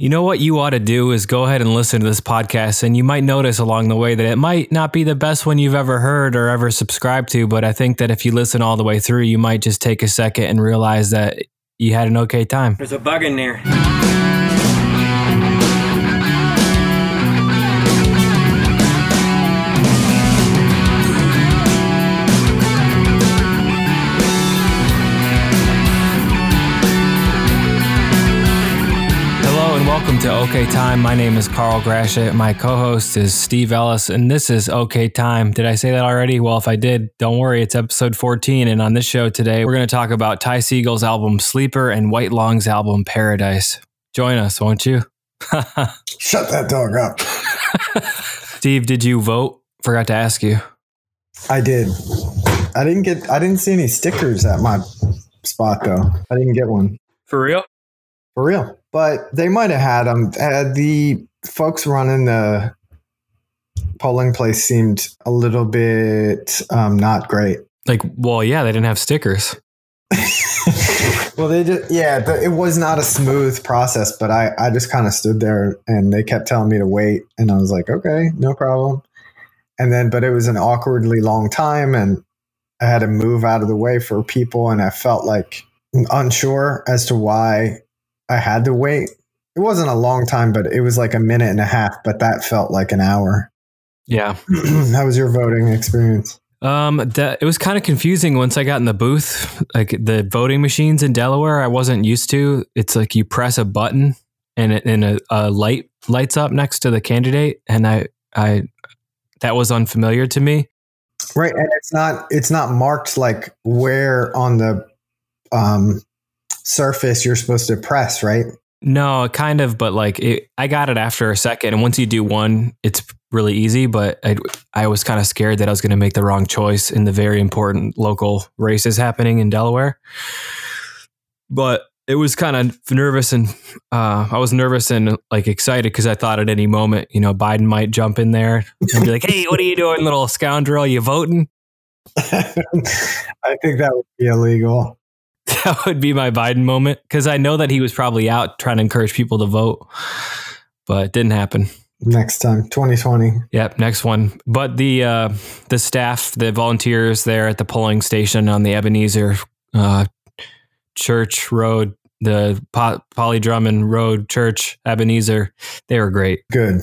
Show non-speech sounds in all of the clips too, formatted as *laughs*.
You know what you ought to do is go ahead and listen to this podcast, and you might notice along the way that it might not be the best one you've ever heard or ever subscribed to. But I think that if you listen all the way through, you might just take a second and realize that you had an okay time. There's a bug in there. Hello and welcome to OK Time. My name is Carl Grasha. My co-host is Steve Ellis, and this is OK Time. Did I say that already? Well, if I did, don't worry. It's episode 14, and on this show today, we're going to talk about Ty Segall's album Sleeper and White Lung's album Paradise. Join us, won't you? *laughs* Shut that dog up. Steve, did you vote? Forgot to ask you. I did. I didn't get. I didn't see any stickers at my spot though. I didn't get one For real? for real. But they might have had them. Uh, the folks running the polling place seemed a little bit um, not great. Like, well, yeah, they didn't have stickers. *laughs* well, they just yeah. It was not a smooth process, but I I just kind of stood there and they kept telling me to wait, and I was like, okay, no problem. And then, but it was an awkwardly long time, and I had to move out of the way for people, and I felt like unsure as to why I had to wait. It wasn't a long time, but it was like a minute and a half, but that felt like an hour. Yeah. *clears throat* How was your voting experience? Um, that it was kind of confusing once I got in the booth. Like the voting machines in Delaware, I wasn't used to. It's like you press a button and it, and a, a light lights up next to the candidate, and I I that was unfamiliar to me. Right, and it's not it's not marked like where on the um surface you're supposed to press, right? No, kind of, but like it, I got it after a second, and once you do one, it's really easy. But I I was kind of scared that I was going to make the wrong choice in the very important local races happening in Delaware. But it was kind of nervous, and uh, I was nervous and like excited because I thought at any moment, you know, Biden might jump in there and be like, "Hey, what are you doing, little scoundrel? You voting?" *laughs* I think that would be illegal. *laughs* That would be my Biden moment because I know that he was probably out trying to encourage people to vote, but it didn't happen. Next time, 2020. Yep, next one. But the uh, the staff, the volunteers there at the polling station on the Ebenezer uh, Church Road, the po- Polly Drummond Road Church, Ebenezer, they were great. Good.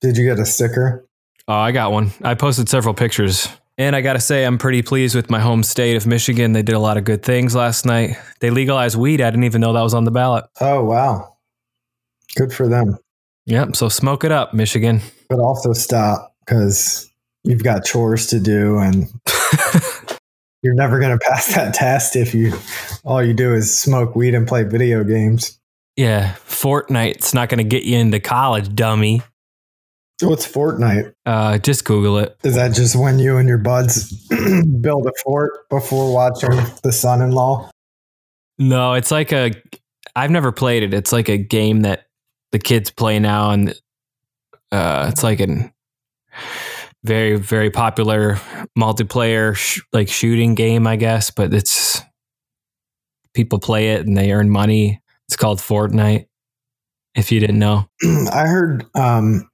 Did you get a sticker? Oh, I got one. I posted several pictures. And I got to say, I'm pretty pleased with my home state of Michigan. They did a lot of good things last night. They legalized weed. I didn't even know that was on the ballot. Oh, wow. Good for them. Yep. So smoke it up, Michigan. But also stop because you've got chores to do and *laughs* you're never going to pass that test if you all you do is smoke weed and play video games. Yeah. Fortnite's not going to get you into college, dummy. What's Fortnite? Uh, just Google it. Is that just when you and your buds *clears throat* build a fort before watching the son in law? No, it's like a. I've never played it. It's like a game that the kids play now, and uh, it's like a very very popular multiplayer sh- like shooting game, I guess. But it's people play it and they earn money. It's called Fortnite. If you didn't know, *clears throat* I heard um,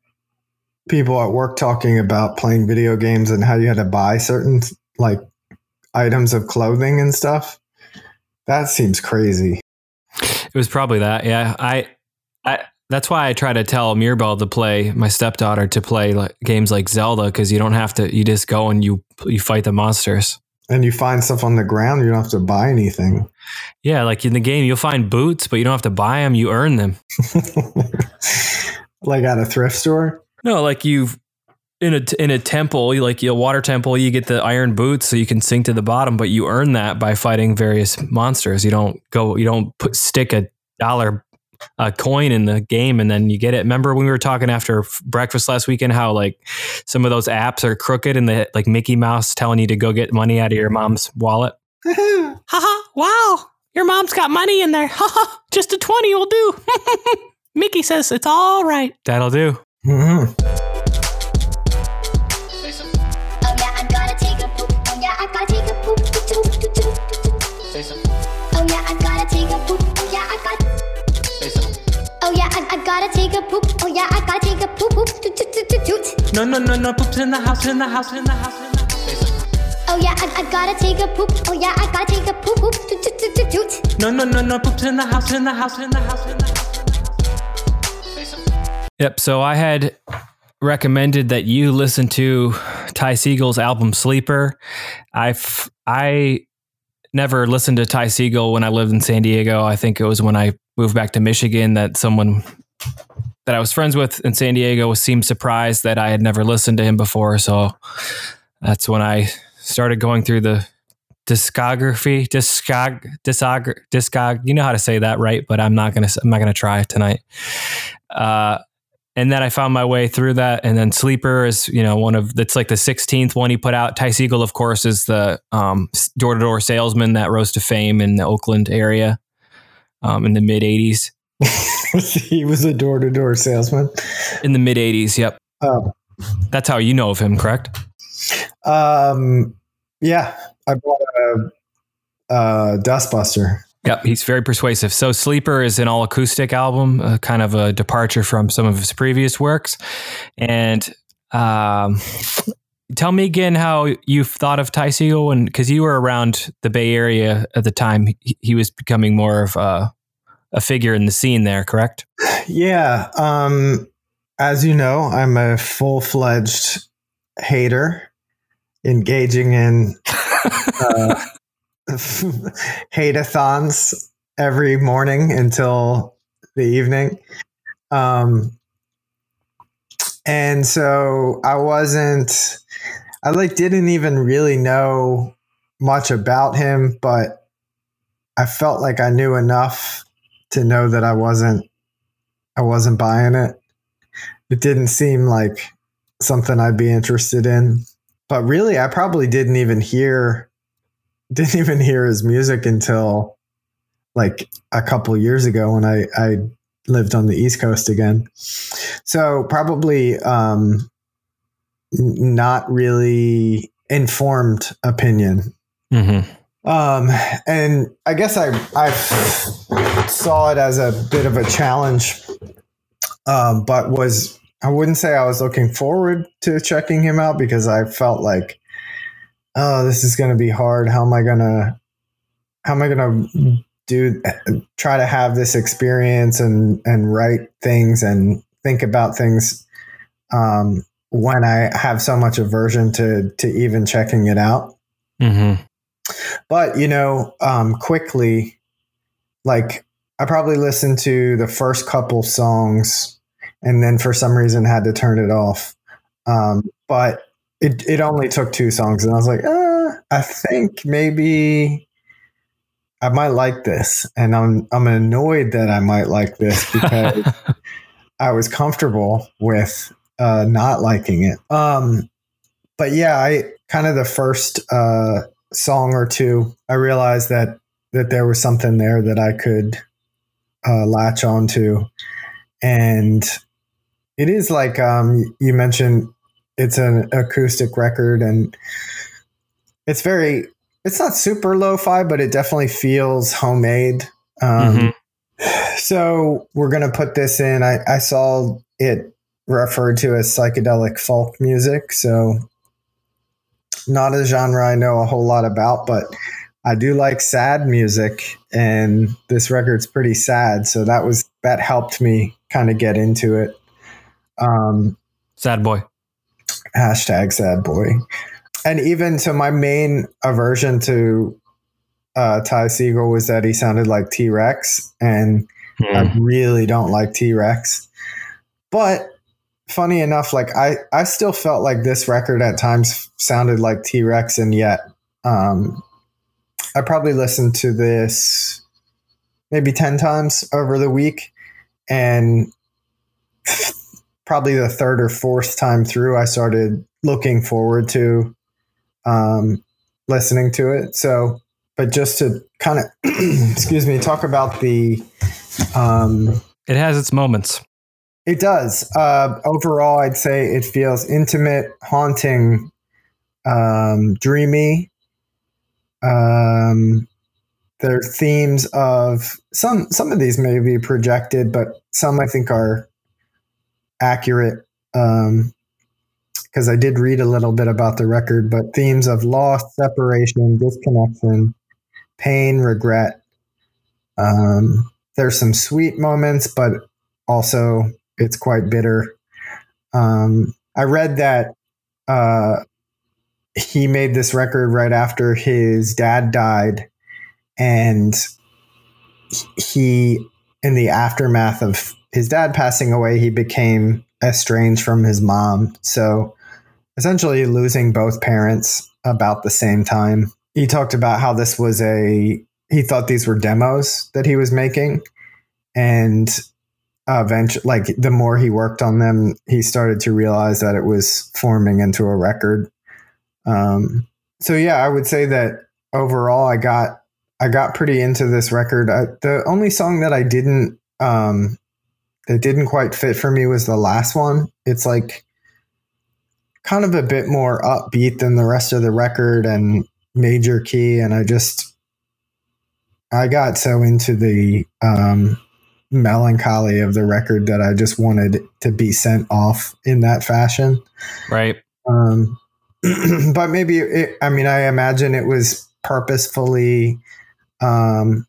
people at work talking about playing video games and how you had to buy certain like items of clothing and stuff. That seems crazy. it was probably that. Yeah, I, I. That's why I try to tell Mirabelle to play my stepdaughter to play like games like Zelda because you don't have to. You just go and you you fight the monsters. And you find stuff on the ground, you don't have to buy anything. Yeah, like in the game, you'll find boots, but you don't have to buy them. You earn them. *laughs* like at a thrift store? No, like you in a in a temple, like a water temple, you get the iron boots so you can sink to the bottom, but you earn that by fighting various monsters. You don't go, you don't put stick a dollar a coin in the game and then you get it. Remember when we were talking after breakfast last weekend how like some of those apps are crooked and the like Mickey Mouse telling you to go get money out of your mom's wallet? *laughs* Haha, wow. Your mom's got money in there. *laughs* Haha, just a 20 will do. *laughs* Mickey says it's all right. That'll do. Mhm. Oh. Oh. Oh. Oh. Oh Oh. Oh toot. No, no, no, no. Poops in the house, in the house, in the house, in the house. Oh yeah, I, I gotta take a poop. Oh yeah, I gotta take a poop. poop. Toot, toot, toot, toot. No, no, no, no. Poops in the house, in the house, in the house, in the house. Yep. So I had recommended that you listen to Ty Segall's album Sleeper. I I never listened to Ty Segall when I lived in San Diego. I think it was when I moved back to Michigan that someone that I was friends with in San Diego seemed surprised that I had never listened to him before. So that's when I started going through the discography, discog, discog, discog. You know how to say that, right? But I'm not gonna. I'm not gonna try tonight. Uh, and then I found my way through that. And then Sleeper is, you know, one of that's like the 16th one he put out. Ty Segall, of course, is the door to door salesman that rose to fame in the Oakland area um, in the mid 80s. *laughs* he was a door to door salesman in the mid 80s. Yep. Oh. That's how you know of him, correct? Um, yeah, I bought a, a Dustbuster. Yep, he's very persuasive. So Sleeper is an all acoustic album, uh, kind of a departure from some of his previous works. And um, tell me again how you've thought of Ty Segall, and because you were around the Bay Area at the time, he, he was becoming more of a, a, figure in the scene there, correct? Yeah. Um, as you know, I'm a full fledged hater, engaging in. *laughs* Uh, *laughs* hate-a-thons every morning until the evening. Um, and so I wasn't, I like didn't even really know much about him, but I felt like I knew enough to know that I wasn't, I wasn't buying it. It didn't seem like something I'd be interested in. But really, I probably didn't even hear didn't even hear his music until like a couple years ago when I, I lived on the East Coast again. So probably um, not really informed opinion. Mm-hmm. Um, and I guess I I saw it as a bit of a challenge, um, but was I wouldn't say I was looking forward to checking him out because I felt like oh, this is going to be hard. How am I going to, how am I going to do, try to have this experience and, and write things and think about things, um, when I have so much aversion to, to even checking it out. Mm-hmm. But, you know, um, quickly, like I probably listened to the first couple songs and then for some reason had to turn it off. Um, but it it only took two songs, and I was like, uh, I think maybe I might like this, and I'm I'm annoyed that I might like this *laughs* because I was comfortable with uh, not liking it. Um, but yeah, I kind of the first uh, song or two, I realized that that there was something there that I could uh, latch onto, and it is like um, you mentioned it's an acoustic record and it's very it's not super lo-fi but it definitely feels homemade. Um, mm-hmm. so we're gonna put this in. I, I saw it referred to as psychedelic folk music so not a genre i know a whole lot about but i do like sad music and this record's pretty sad so that was that helped me kind of get into it. Um, sad boy hashtag sad boy. And even so, my main aversion to uh, Ty Segall was that he sounded like T Rex, and mm. I really don't like T Rex. But funny enough, like I, I still felt like this record at times sounded like T Rex, and yet um, I probably listened to this maybe 10 times over the week. And probably the third or fourth time through, I started looking forward to um, listening to it. So, but just to kind of, *clears throat* excuse me, talk about the. Um, it has its moments. It does. Uh, overall, I'd say it feels intimate, haunting, um, dreamy. Um, they're themes of some some of these may be projected, but some I think are accurate. Um, because I did read a little bit about the record, but themes of loss, separation, disconnection, pain, regret. Um, there's some sweet moments, but also it's quite bitter. Um, I read that uh, he made this record right after his dad died, and he, in the aftermath of his dad passing away, he became estranged from his mom. So essentially losing both parents about the same time. He talked about how this was a, he thought these were demos that he was making. And eventually, like the more he worked on them, he started to realize that it was forming into a record. Um, so yeah, I would say that overall, I got I got pretty into this record. I, the only song that I didn't um, that didn't quite fit for me was the last one. It's like kind of a bit more upbeat than the rest of the record and major key, and I just I got so into the um, melancholy of the record that I just wanted to be sent off in that fashion. Right. Um, *clears throat* but maybe it, I mean I imagine it was purposefully um,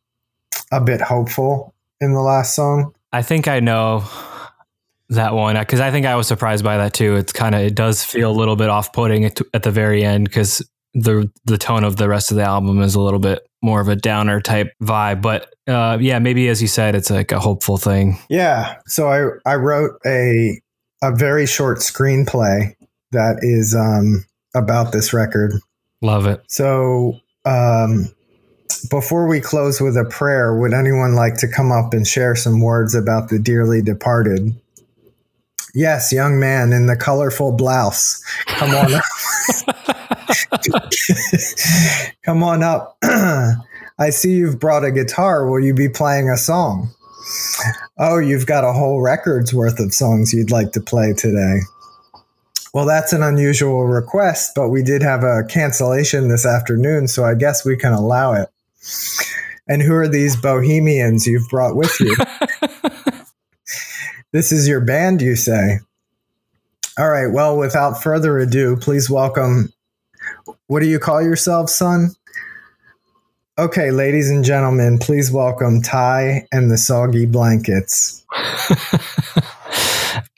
a bit hopeful in the last song. I think I know that one because I think I was surprised by that too. It's kind of it does feel a little bit off putting at, at the very end because the the tone of the rest of the album is a little bit more of a downer type vibe. But uh, yeah, maybe as you said, it's like a hopeful thing. Yeah. So I I wrote a a very short screenplay that is um, about this record. Love it. So um, before we close with a prayer, would anyone like to come up and share some words about the dearly departed? Yes, young man in the colorful blouse. Come on up. *laughs* come on up. *clears throat* I see you've brought a guitar. Will you be playing a song? Oh, you've got a whole record's worth of songs you'd like to play today. Well, that's an unusual request, but we did have a cancellation this afternoon, so I guess we can allow it. And who are these bohemians you've brought with you? *laughs* this is your band, you say? All right, well, without further ado, please welcome. What do you call yourself, son? Okay, ladies and gentlemen, please welcome Ty and the Soggy Blankets. *laughs*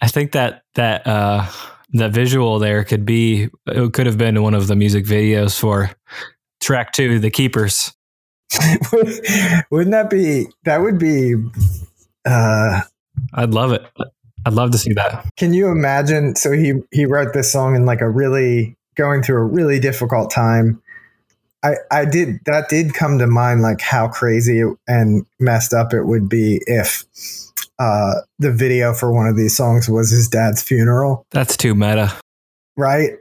I think that that uh, that visual there could be it could have been one of the music videos for track two, The Keepers. *laughs* Wouldn't that be? That would be. Uh, I'd love it. I'd love to see that. can you imagine? So he he wrote this song in like a really going through a really difficult time. I I did that did come to mind like how crazy and messed up it would be if uh, the video for one of these songs was his dad's funeral. That's too meta. Right?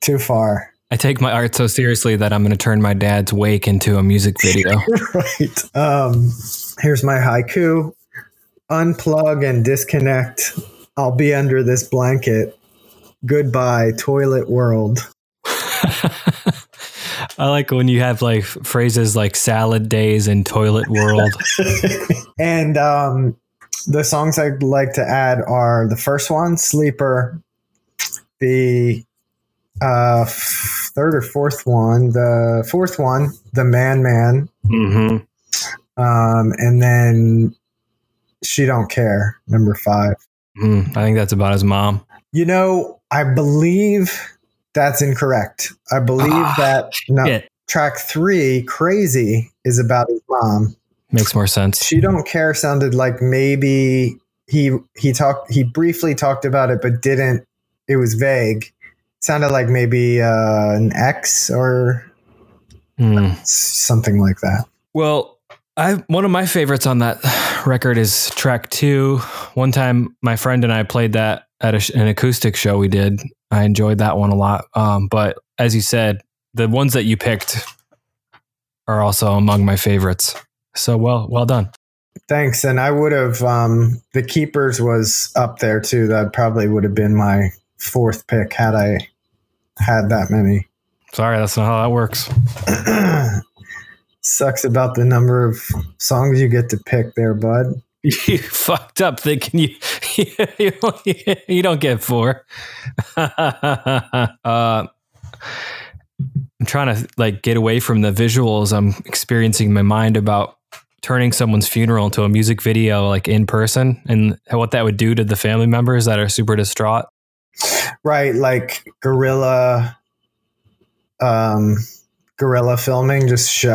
Too far. I take my art so seriously that I'm going to turn my dad's wake into a music video. *laughs* right. Um, here's my haiku unplug and disconnect. I'll be under this blanket. Goodbye, toilet world. *laughs* I like when you have like phrases like salad days and toilet world. *laughs* and um, the songs I'd like to add are the first one, Sleeper, the uh, third or fourth one, the fourth one, The Man Man, hmm um, and then She Don't Care, number five. Mm, I think that's about his mom. You know, I believe that's incorrect. I believe Ah, that no, Shit. track three, Crazy, is about his mom. Makes more sense. She Don't Care sounded like maybe he he talked he briefly talked about it, but didn't. It was vague. Sounded like maybe uh, an X or Mm. something like that. Well, I one of my favorites on that record is track two. One time, my friend and I played that at a, an acoustic show we did. I enjoyed that one a lot. Um, but as you said, the ones that you picked are also among my favorites. So well, well done. Thanks. And I would have um, the keepers was up there too. That probably would have been my fourth pick had I had that many. Sorry, that's not how that works. *clears throat* Sucks about the number of songs you get to pick there, bud. *laughs* You fucked up thinking you you, *laughs* you don't get four. *laughs* uh, I'm trying to like get away from the visuals. I'm experiencing in my mind about turning someone's funeral into a music video, like in person, and what that would do to the family members that are super distraught. Right, like guerrilla, um, guerrilla filming, just sh-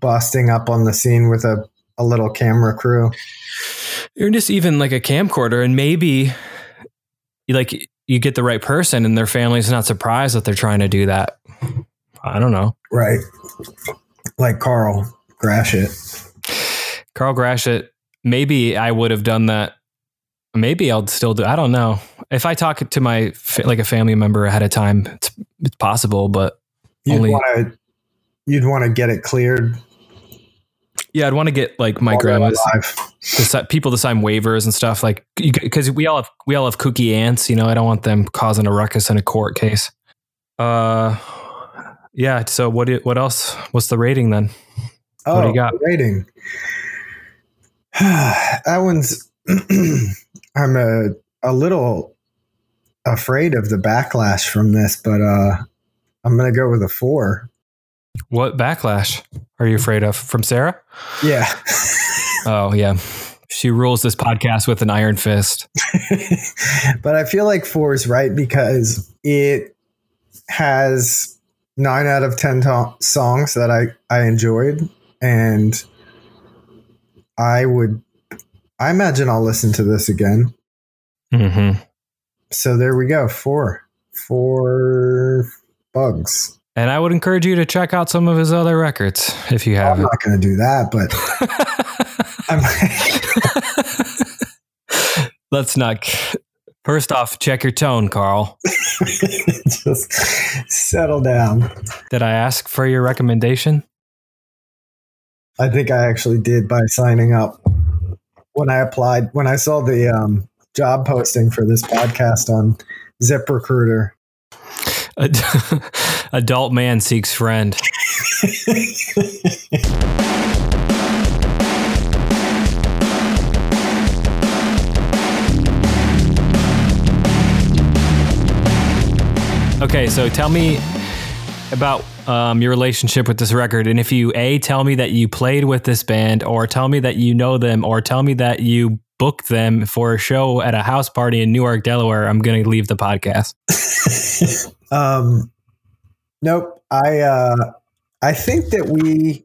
busting up on the scene with a, a little camera crew. Or just even like a camcorder, and maybe like you get the right person, and their family's not surprised that they're trying to do that. I don't know. Right, like Carl Grashit. Carl Grashit, maybe I would have done that. Maybe I'll still do. I don't know. If I talk to my like a family member ahead of time, it's, it's possible. But You'd Only- want to, you'd want to get it cleared. yeah, I'd want to get like my grandma's to people to sign waivers and stuff. Like because we all have we all have kooky aunts. You know, I don't want them causing a ruckus in a court case. Uh, yeah. So what? do- What else? What's the rating then? Oh, What do you got? rating? *sighs* that one's. *clears throat* I'm a a little afraid of the backlash from this, but uh, I'm gonna go with a four. What backlash are you afraid of from Sarah? Yeah. *laughs* Oh yeah, she rules this podcast with an iron fist. *laughs* but I feel like four is right because it has nine out of ten to- songs that I I enjoyed, and I would. I imagine I'll listen to this again. Mm-hmm. So there we go. Four, four bugs. And I would encourage you to check out some of his other records if you have. I'm haven't. not going to do that, but *laughs* I'm. *laughs* Let's not. First off, check your tone, Carl. *laughs* just settle down. Did I ask for your recommendation? I think I actually did by signing up when I applied when I saw the um, job posting for this podcast on ZipRecruiter. Ad- *laughs* Adult man seeks friend. *laughs* Okay, so tell me about um, your relationship with this record, and if you a tell me that you played with this band, or tell me that you know them, or tell me that you booked them for a show at a house party in Newark, Delaware, I'm going to leave the podcast. *laughs* um, nope. I uh, I think that we.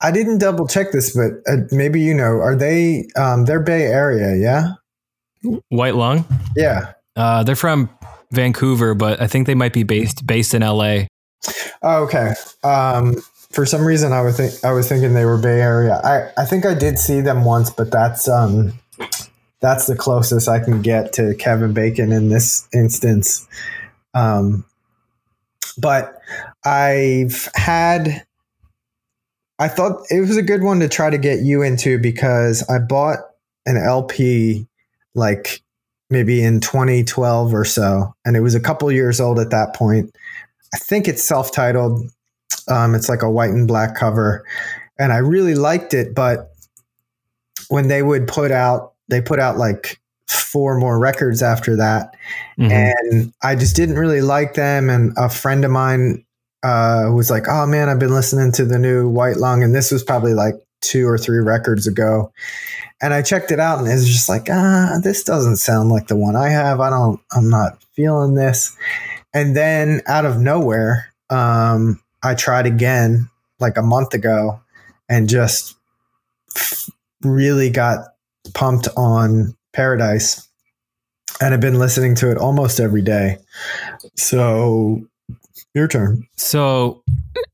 I didn't double check this, but uh, maybe you know. Are they? Um, they're Bay Area, yeah, White Lung. yeah. Uh, they're from Vancouver, but I think they might be based based in LA. Oh, okay. Um, for some reason, I was think I was thinking they were Bay Area. I, I think I did see them once, but that's um, that's the closest I can get to Kevin Bacon in this instance. Um, but I've had. I thought it was a good one to try to get you into because I bought an LP like maybe in 2012 or so, and it was a couple years old at that point. I think it's self-titled. Um, it's like a white and black cover, and I really liked it. But when they would put out, they put out like four more records after that, Mhm. and I just didn't really like them. And a friend of mine uh, was like, "Oh man, I've been listening to the new White Lung," and this was probably like two or three records ago. And I checked it out, and it was just like, ah, this doesn't sound like the one I have. I don't, I'm not feeling this. And then out of nowhere, um, I tried again like a month ago, and just really got pumped on Paradise, and I've been listening to it almost every day. So, your turn. So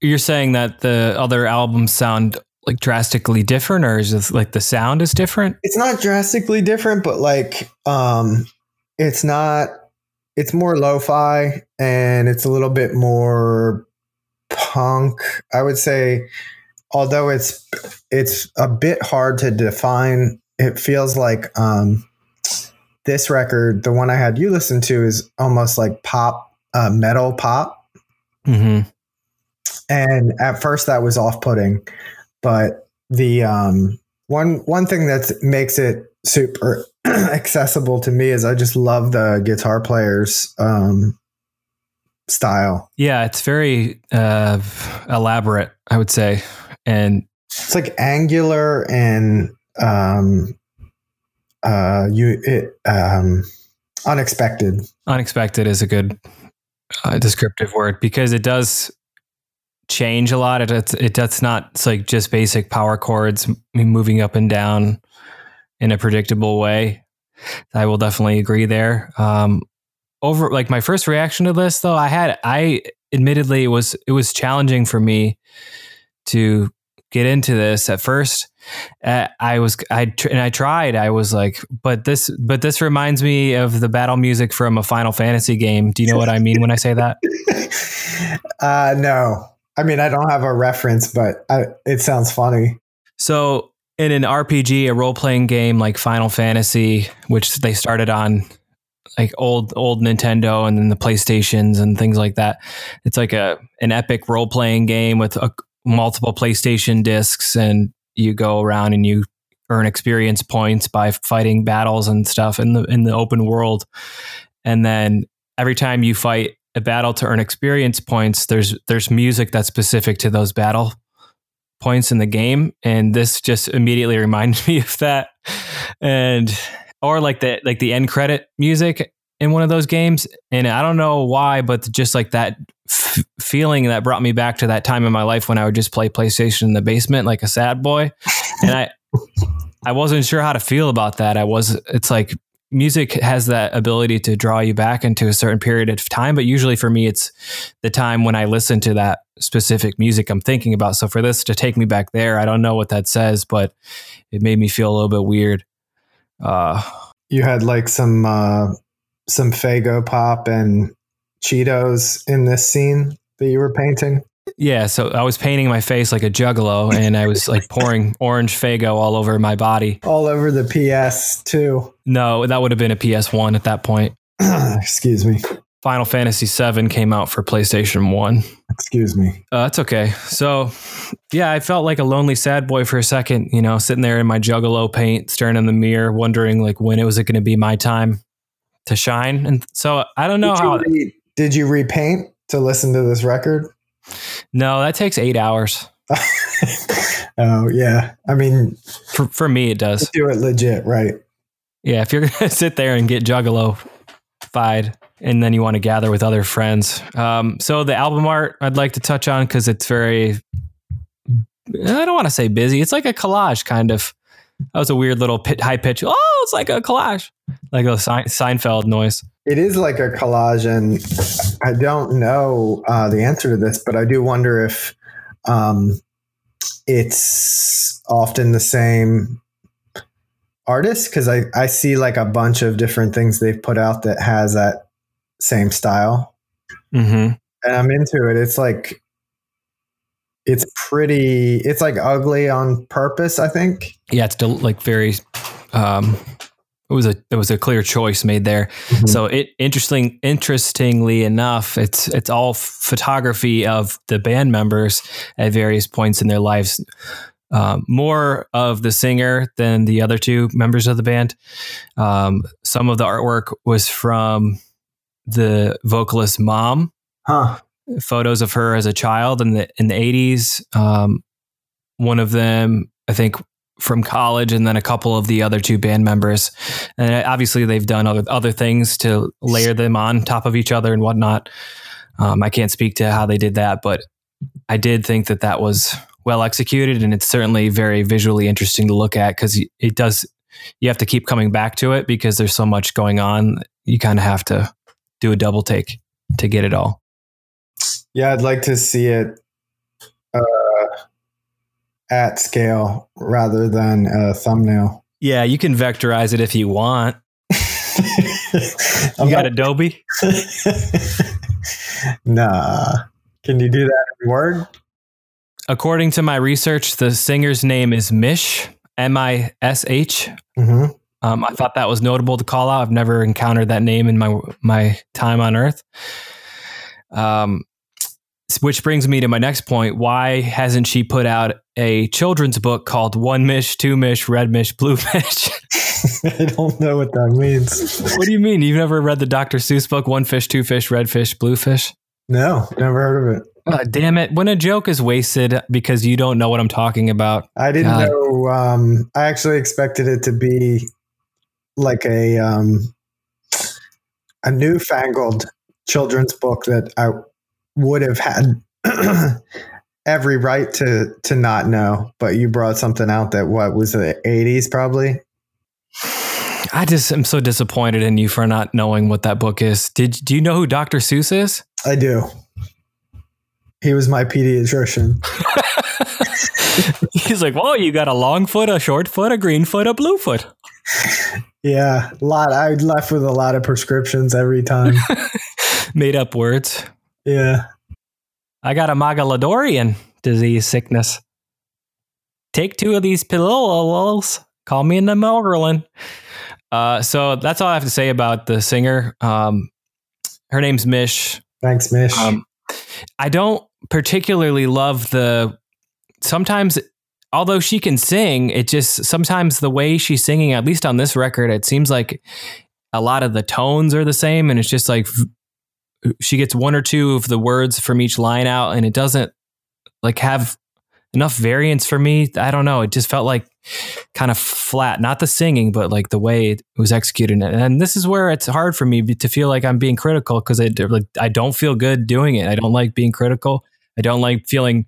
you're saying that the other albums sound like drastically different, or is just like the sound is different? It's not drastically different, but like, um, it's not. It's more lo-fi, and it's a little bit more punk. I would say, although it's it's a bit hard to define. It feels like um, this record, the one I had you listen to, is almost like pop, uh, metal pop. Mm-hmm. and at first that was off-putting, but the um, one one thing that makes it super *clears throat* accessible to me is I just love the guitar players um, style. Yeah, it's very uh, elaborate, I would say, and It's like angular and um, uh, you it um, unexpected. unexpected is a good uh, descriptive word because it does change a lot. It, it's it that's not it's like just basic power chords moving up and down in a predictable way. I will definitely agree there. Um, over like my first reaction to this though, I had I admittedly it was it was challenging for me to get into this at first. Uh, I was I tr- and I tried. I was like, but this but this reminds me of the battle music from a Final Fantasy game. Do you know what I mean when I say that? *laughs* uh, no, I mean I don't have a reference, but I, it sounds funny. So in an RPG, a role playing game like Final Fantasy, which they started on like old old Nintendo and then the PlayStations and things like that, it's like a an epic role playing game with a, multiple PlayStation discs, and you go around and you earn experience points by fighting battles and stuff in the in the open world, and then every time you fight a battle to earn experience points, there's there's music that's specific to those battle points in the game. And this just immediately *laughs* reminded me of that. And or like the like the end credit music in one of those games. And i don't know why but just like that f- feeling that brought me back to that time in my life when i would just play playstation in the basement like a sad boy. And i i wasn't sure how to feel about that. I was it's like music has that ability to draw you back into a certain period of time but usually for me it's the time when i listen to that specific music i'm thinking about so for this to take me back there i don't know what that says but it made me feel a little bit weird uh You had like some uh, some Faygo pop and Cheetos in this scene that you were painting. Yeah so i was painting my face like a juggalo and i was like pouring *laughs* orange Faygo all over my body all over the PS2. no that would have been a ps1 at that point *clears throat* Excuse me. final fantasy 7 came out for playstation 1 Excuse me. Uh, that's okay. So, yeah, I felt like a lonely sad boy for a second, you know, sitting there in my juggalo paint, staring in the mirror, wondering like when it was it going to be my time to shine. And so I don't know Did how. you, re- did you repaint to listen to this record? No, that takes eight hours. *laughs* oh yeah. I mean, For, for me, it does. do it legit, right? Yeah, if you're going *laughs* to sit there and get juggalo fied and then you want to gather with other friends. Um, so the album art I'd like to touch on because it's very, I don't want to say busy. It's like a collage kind of. That was a weird little pit, high pitch. Oh, it's like a collage, like a Sein- Seinfeld noise. It is like a collage, and I don't know uh, the answer to this, but I do wonder if um, it's often the same artist because I, I see like a bunch of different things they've put out that has that same style, Mm-hmm. and I'm into it. It's like it's pretty. It's like ugly on purpose. I think. Yeah, it's del- like very. Um, it was a it was a clear choice made there. So it interesting interestingly enough, it's it's all photography of the band members at various points in their lives. Um, more of the singer than the other two members of the band. Um, some of the artwork was from the vocalist mom. Huh. Photos of her as a child in the in the eighties. Um, one of them, I think, from college, and then a couple of the other two band members. And obviously, they've done other other things to layer them on top of each other and whatnot. Um, I can't speak to how they did that, but I did think that that was well executed, and it's certainly very visually interesting to look at because it does. You have to keep coming back to it because there's so much going on. You kind of have to do a double take to get it all. Yeah, I'd like to see it at scale rather than a thumbnail. Yeah, you can vectorize it if you want. *laughs* You got Adobe? *laughs* nah. Can you do that in Word? According to my research, the singer's name is Mish, M I S H. Mm-hmm. Um, I thought that was notable to call out. I've never encountered that name in my my time on Earth. Um, which brings me to my next point. Why hasn't she put out a children's book called One Mish, Two Mish, Red Mish, Blue *laughs* Mish? *laughs* I don't know what that means. what do you mean? You've never read the Dr. Seuss book, One Fish, Two Fish, Red Fish, Blue Fish? No, never heard of it. Uh, damn it. When a joke is wasted because you don't know what I'm talking about. I didn't God. know. Um, I actually expected it to be like a um, a newfangled children's book that I would have had *clears throat* every right to to not know. But you brought something out that what was the eighties probably. I just am so disappointed in you for not knowing what that book is. Did do you know who Dr. Seuss is? I do. He was my pediatrician. *laughs* He's like, "Well, you got a long foot, a short foot, a green foot, a blue foot." Yeah, a lot. I left with a lot of prescriptions every time. *laughs* Made up words. Yeah. I got a Magaladorian disease sickness. Take two of these pillows. Call me in the Melgerlin. Uh, so that's all I have to say about the singer. Um, her name's Mish. Thanks, Mish. Um, I don't particularly love the. Sometimes, although she can sing, it just sometimes the way she's singing, at least on this record, it seems like a lot of the tones are the same, and it's just like she gets one or two of the words from each line out, and it doesn't like have enough variance for me. I don't know. It just felt like kind of flat. Not the singing, but like the way it was executed. And this is where it's hard for me to feel like I'm being critical because I like I don't feel good doing it. I don't like being critical. I don't like feeling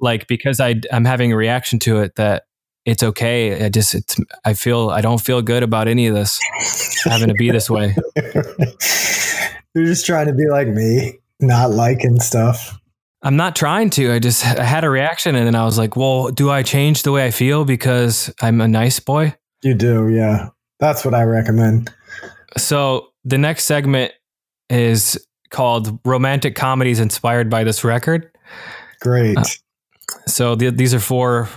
like because I I'm having a reaction to it that it's okay. I just it's I feel I don't feel good about any of this having to be this way. *laughs* You're just trying to be like me, not liking stuff. I'm not trying to. I just I had a reaction and then I was like, "Well, do I change the way I feel because I'm a nice boy?" You do, yeah. That's what I recommend. So, the next segment is called Romantic Comedies Inspired by this record. Great. Uh, So, the, these are four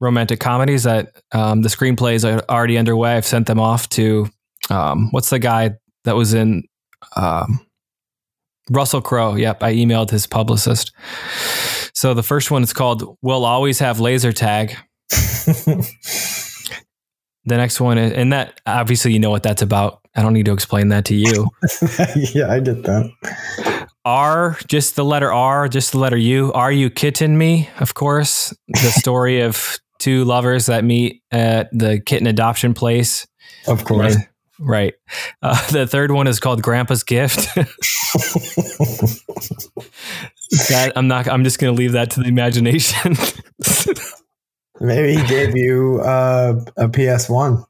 romantic comedies that um, the screenplays are already underway. I've sent them off to um, what's the guy that was in um, Russell Crowe. Yep, I emailed his publicist. So the first one is called "We'll Always Have Laser Tag." *laughs* The next one is, and that obviously you know what that's about. I don't need to explain that to you. *laughs* yeah, I get that. R, just the letter R, just the letter U. Are you kidding me? Of course, the *laughs* story of two lovers that meet at the kitten adoption place. Of course. Right. Uh, *laughs* the third one is called Grandpa's Gift. *laughs* that I'm not. I'm just going to leave that to the imagination. *laughs* Maybe he gave you uh, a PS1.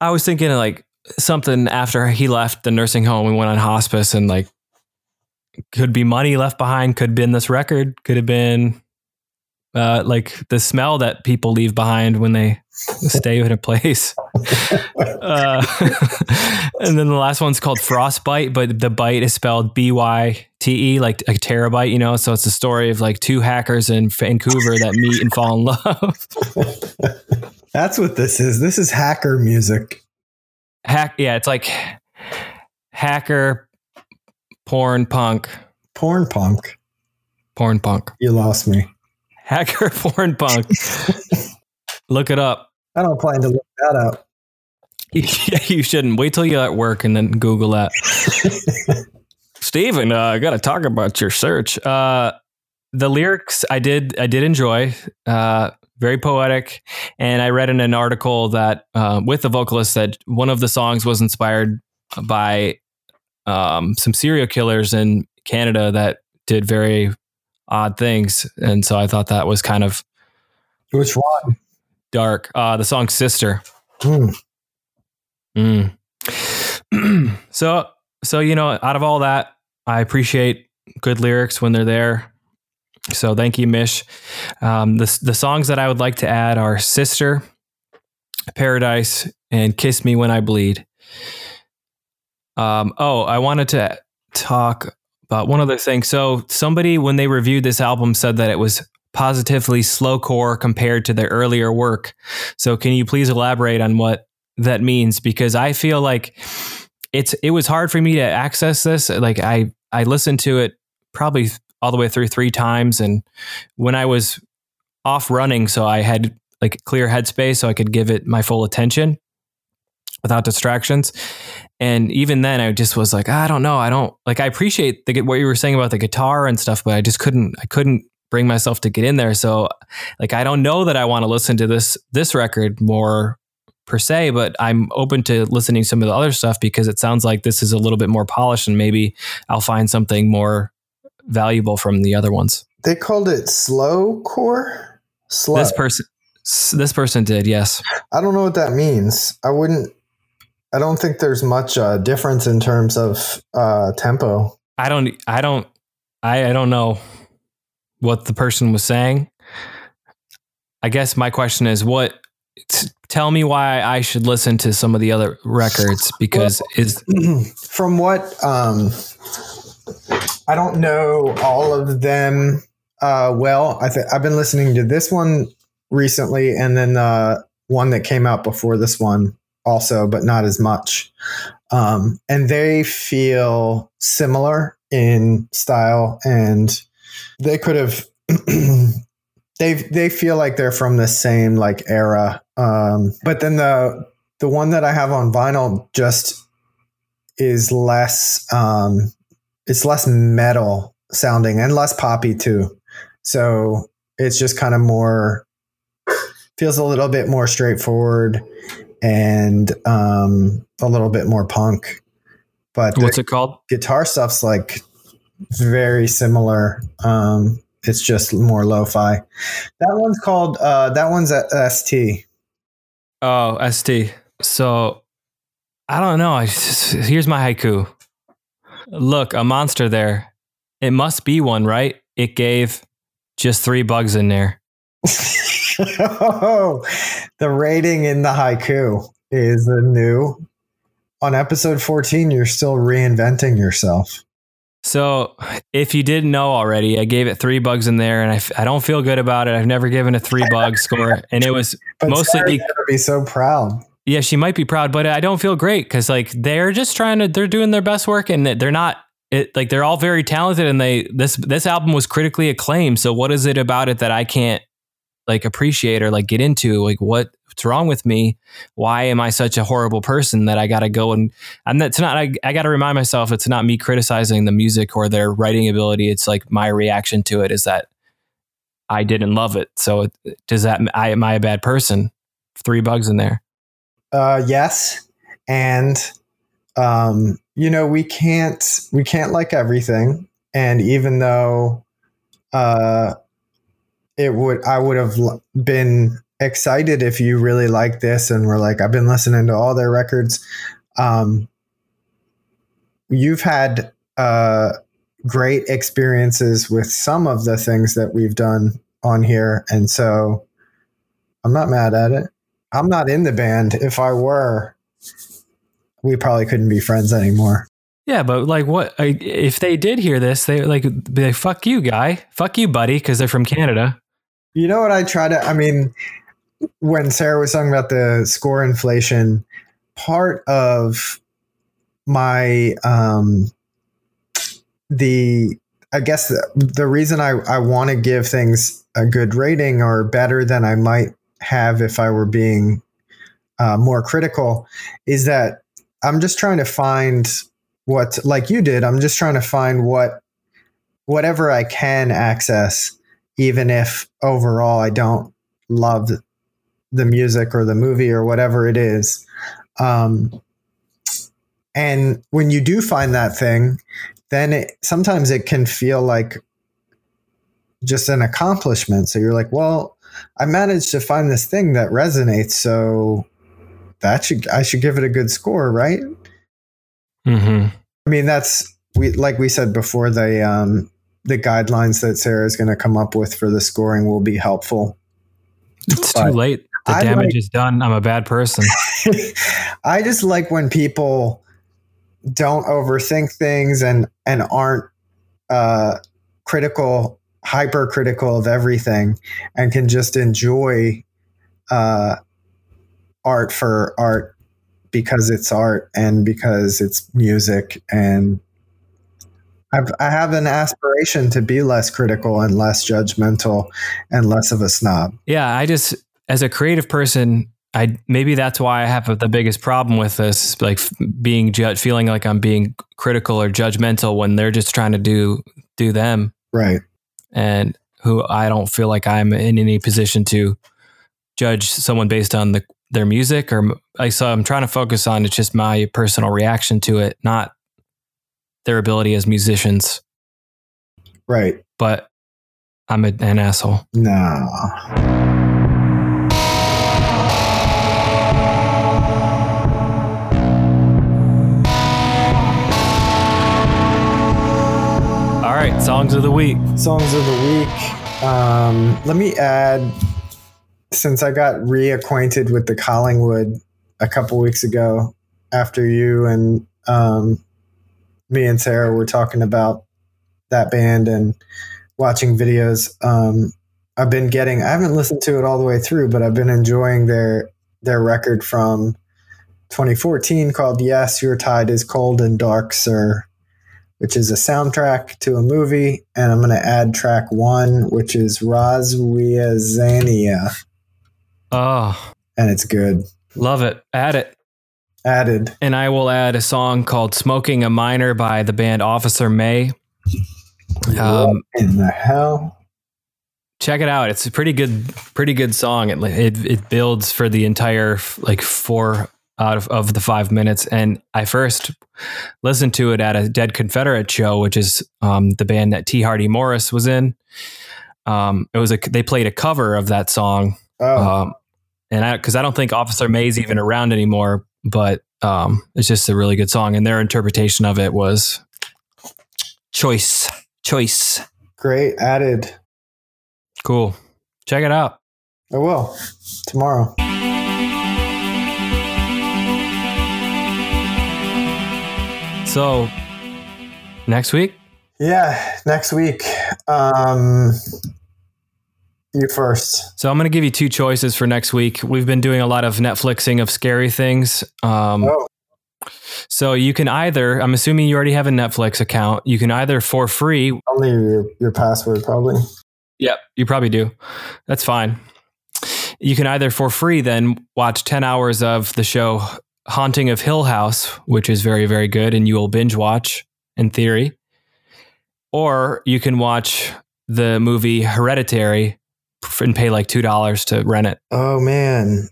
I was thinking of like something after he left the nursing home. We went on hospice, and like could be money left behind. Could have been this record. Could have been uh, like the smell that people leave behind when they *laughs* stay in a place. *laughs* Uh, *laughs* and then the last one's called Frostbite, but the bite is spelled B Y T E, like a terabyte, you know? So it's a story of like two hackers in Vancouver that meet and fall in love. That's what this is. This is hacker music. Hack, yeah, it's like hacker, porn punk, Porn punk. porn punk, You lost me. Hacker, *laughs* porn punk. Look it up. I don't plan to look that up. *laughs* Yeah, you shouldn't. Wait till you're at work and then Google that. *laughs* Steven, uh, I got to talk about your search. Uh, the lyrics I did I did enjoy. Uh, very poetic, and I read in an article that uh, with the vocalist that one of the songs was inspired by um, some serial killers in Canada that did very odd things, and so I thought that was kind of Which one? dark. Uh, the song "Sister." Hmm. Mm. *clears throat* so, so you know, out of all that, I appreciate good lyrics when they're there. So, thank you, Mish. Um, the the songs that I would like to add are "Sister," "Paradise," and "Kiss Me When I Bleed." Um, oh, I wanted to talk about one other thing. So, somebody when they reviewed this album said that it was positively slowcore compared to their earlier work. So, can you please elaborate on what that means? Because I feel like it's it was hard for me to access this. Like I I listened to it probably all the way through three times. And when I was off running, so I had like clear headspace, so I could give it my full attention without distractions. And even then, I just was like, I don't know, I don't like. I appreciate the, what you were saying about the guitar and stuff, but I just couldn't. I couldn't bring myself to get in there. So, like, I don't know that I want to listen to this this record more per se, but I'm open to listening to some of the other stuff because it sounds like this is a little bit more polished, and maybe I'll find something more valuable from the other ones. They called it slow core. Slow. This person, this person did, yes. I don't know what that means. I wouldn't. I don't think there's much uh, difference in terms of uh, tempo. I don't, I don't, I, I don't know what the person was saying. I guess my question is, what? t- Tell me why I should listen to some of the other records because is *clears throat* From what um, I don't know all of them uh, well. I th- I've been listening to this one recently, and then uh, one that came out before this one also, but not as much. Um, and they feel similar in style, and they could have. *clears throat* they they feel like they're from the same like era. Um, but then the the one that I have on vinyl just is less um, it's less metal sounding and less poppy too. So it's just kind of more feels a little bit more straightforward and um, a little bit more punk. But what's it called? guitar stuff's like very similar. Um, it's just more lo-fi. That one's called uh, that one's at ST. Oh, ST. So I don't know. I just, here's my haiku. Look, a monster there. It must be one, right? It gave just three bugs in there. *laughs* *laughs* oh, the rating in the haiku is a new. On episode 14, you're still reinventing yourself. So, if you didn't know already, I gave it three bugs in there, and I, f- I don't feel good about it. I've never given a three bug *laughs* score, and it was But mostly Sarah's be- gonna be so proud. yeah, she might be proud, but I don't feel great because like they're just trying to they're doing their best work, and they're not it like they're all very talented, and they this this album was critically acclaimed. So, what is it about it that I can't like appreciate or like get into? Like, what what's wrong with me? Why am I such a horrible person that I got to go and and that's not I, I got to remind myself it's not me criticizing the music or their writing ability. It's like my reaction to it is that I didn't love it. So it, does that I am I a bad person? Three bugs in there. Uh, yes, and um, you know we can't we can't like everything, and even though uh, it would I would have been excited if you really like this and were like I've been listening to all their records. Um, you've had uh, great experiences with some of the things that we've done on here, and so I'm not mad at it. I'm not in the band. If I were, we probably couldn't be friends anymore. Yeah, but like, what if they did hear this? They like be like, "Fuck you, guy. Fuck you, buddy," because they're from Canada. You know what I try to I mean when Sarah was talking about the score inflation, part of my um the I guess the, the reason I, I want to give things a good rating or better than I might have if I were being uh, more critical is that I'm just trying to find what like you did. I'm just trying to find what whatever I can access even if overall I don't love the music or the movie or whatever it is. Um, and when you do find that thing, then it, sometimes it can feel like just an accomplishment. So you're like, well, I managed to find this thing that resonates. So that should, I should give it a good score, right? Mm-hmm. I mean, that's we, like we said before, the, um, the guidelines that Sarah is going to come up with for the scoring will be helpful. It's But too late. The I damage like- is done. I'm a bad person. *laughs* I just like when people don't overthink things and and aren't uh, critical, hypercritical of everything, and can just enjoy uh, art for art because it's art and because it's music and I've, I have an aspiration to be less critical and less judgmental and less of a snob. Yeah, I just as a creative person, I maybe that's why I have the biggest problem with this, like being judged, feeling like I'm being critical or judgmental when they're just trying to do do them, Right. and who I don't feel like I'm in any position to judge someone based on the their music or like so I'm trying to focus on it's just my personal reaction to it, not their ability as musicians. Right. But I'm a, an asshole. No. All right, songs of the week. Songs of the week. Um, let me add, since I got reacquainted with the Collingwood a couple weeks ago, after you and um, me and Sarah were talking about that band and watching videos. Um, I've been getting. I haven't listened to it all the way through, but I've been enjoying their their record from 2014 called "Yes, Your Tide Is Cold and Dark, Sir." which is a soundtrack to a movie, and I'm going to add track one, which is Roswiazania, Oh, and it's good. love it. Add it. Added. And I will add a song called Smoking a Minor by the band Officer May. Um, In the hell? check it out. It's a pretty good, pretty good song. It, it, it builds for the entire like four out of, of the five minutes. And I first listened to it at a Dead Confederate show, which is um, the band that T. Hardy Morris was in. Um, it was a, they played a cover of that song. Oh, Um, and I, cause I don't think Officer May's even around anymore, but um, it's just a really good song. And their interpretation of it was choice, choice. great. Added. Cool. Check it out. I will tomorrow. So next week, Yeah, next week. Um, you first. so I'm going to give you two choices for next week. We've been doing a lot of Netflixing of scary things. Um, Oh, So you can either, I'm assuming you already have a Netflix account. You can either for free I'll leave your, your password probably. Yep, you probably do. That's fine. You can either for free then watch 10 hours of the show Haunting of Hill House, which is very, very good, and you will binge watch in theory. Or you can watch the movie Hereditary and pay like $2 to rent it. Oh man.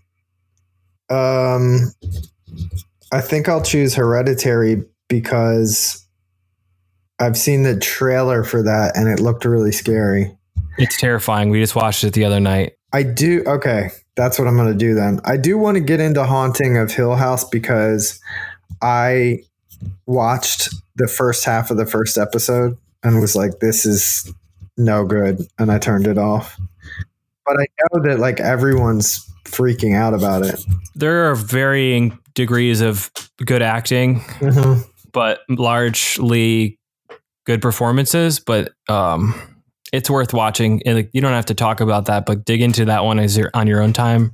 Um, I think I'll choose Hereditary because I've seen the trailer for that and it looked really scary. It's terrifying. We just watched it the other night. I do. Okay, that's what I'm going to do then. I do want to get into Haunting of Hill House because I watched the first half of the first episode and was like, "This is no good," and I turned it off. But I know that like everyone's freaking out about it. There are varying degrees of good acting, but largely good performances. But um, it's worth watching. And like, you don't have to talk about that, but dig into that one as you're on your own time.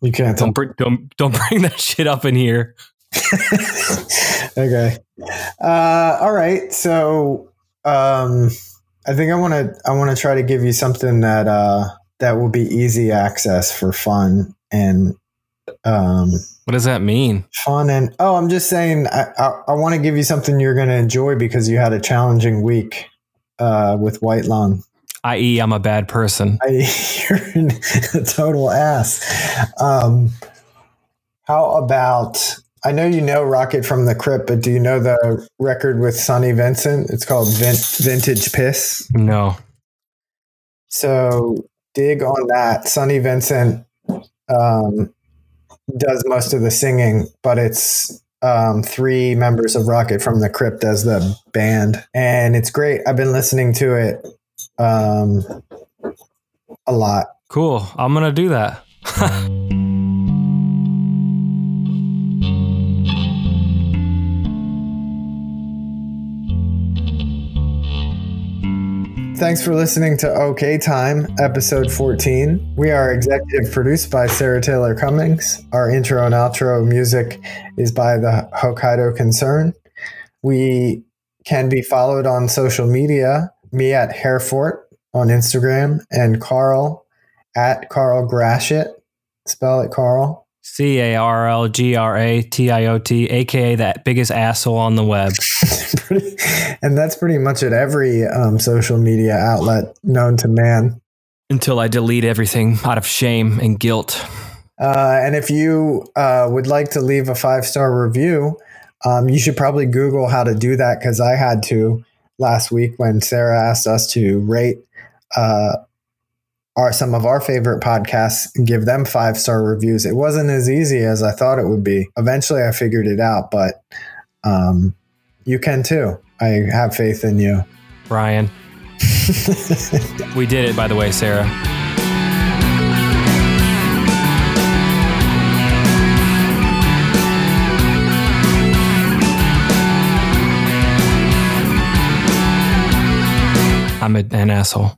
You can't. Don't br- don't don't bring that shit up in here. *laughs* okay. Uh, all right. So um, I think I want to I want to try to give you something that uh, that will be easy access for fun and um, What does that mean? fun and oh, I'm just saying I I, I want to give you something you're going to enjoy because you had a challenging week uh, with White Lung. I.e., I'm a bad person. *laughs* I, you're *laughs* a total ass. Um, how about? I know you know Rocket from the Crypt, but do you know the record with Sonny Vincent? It's called Vin- Vintage Piss. No. So dig on that. Sonny Vincent um, does most of the singing, but it's um, three members of Rocket from the Crypt as the band, and it's great. I've been listening to it um, a lot. Cool. I'm gonna do that. *laughs* Thanks for listening to OK Time, episode 14. We are executive produced by Sarah Taylor Cummings. Our intro and outro music is by the Hokkaido Concern. We can be followed on social media. Me at Hairfort on Instagram and Carl at Carl Gratiot. Spell it, Carl. C A R L G R A T I O T, aka that biggest asshole on the web. *laughs* And that's pretty much at every um, social media outlet known to man. Until I delete everything out of shame and guilt. Uh, and if you uh, would like to leave a five star review, um, you should probably Google how to do that because I had to last week when Sarah asked us to rate uh, our some of our favorite podcasts and give them five star reviews. It wasn't as easy as I thought it would be. Eventually, I figured it out, but um, you can too. I have faith in you. Brian. *laughs* we did it, by the way, Sarah. I'm an asshole.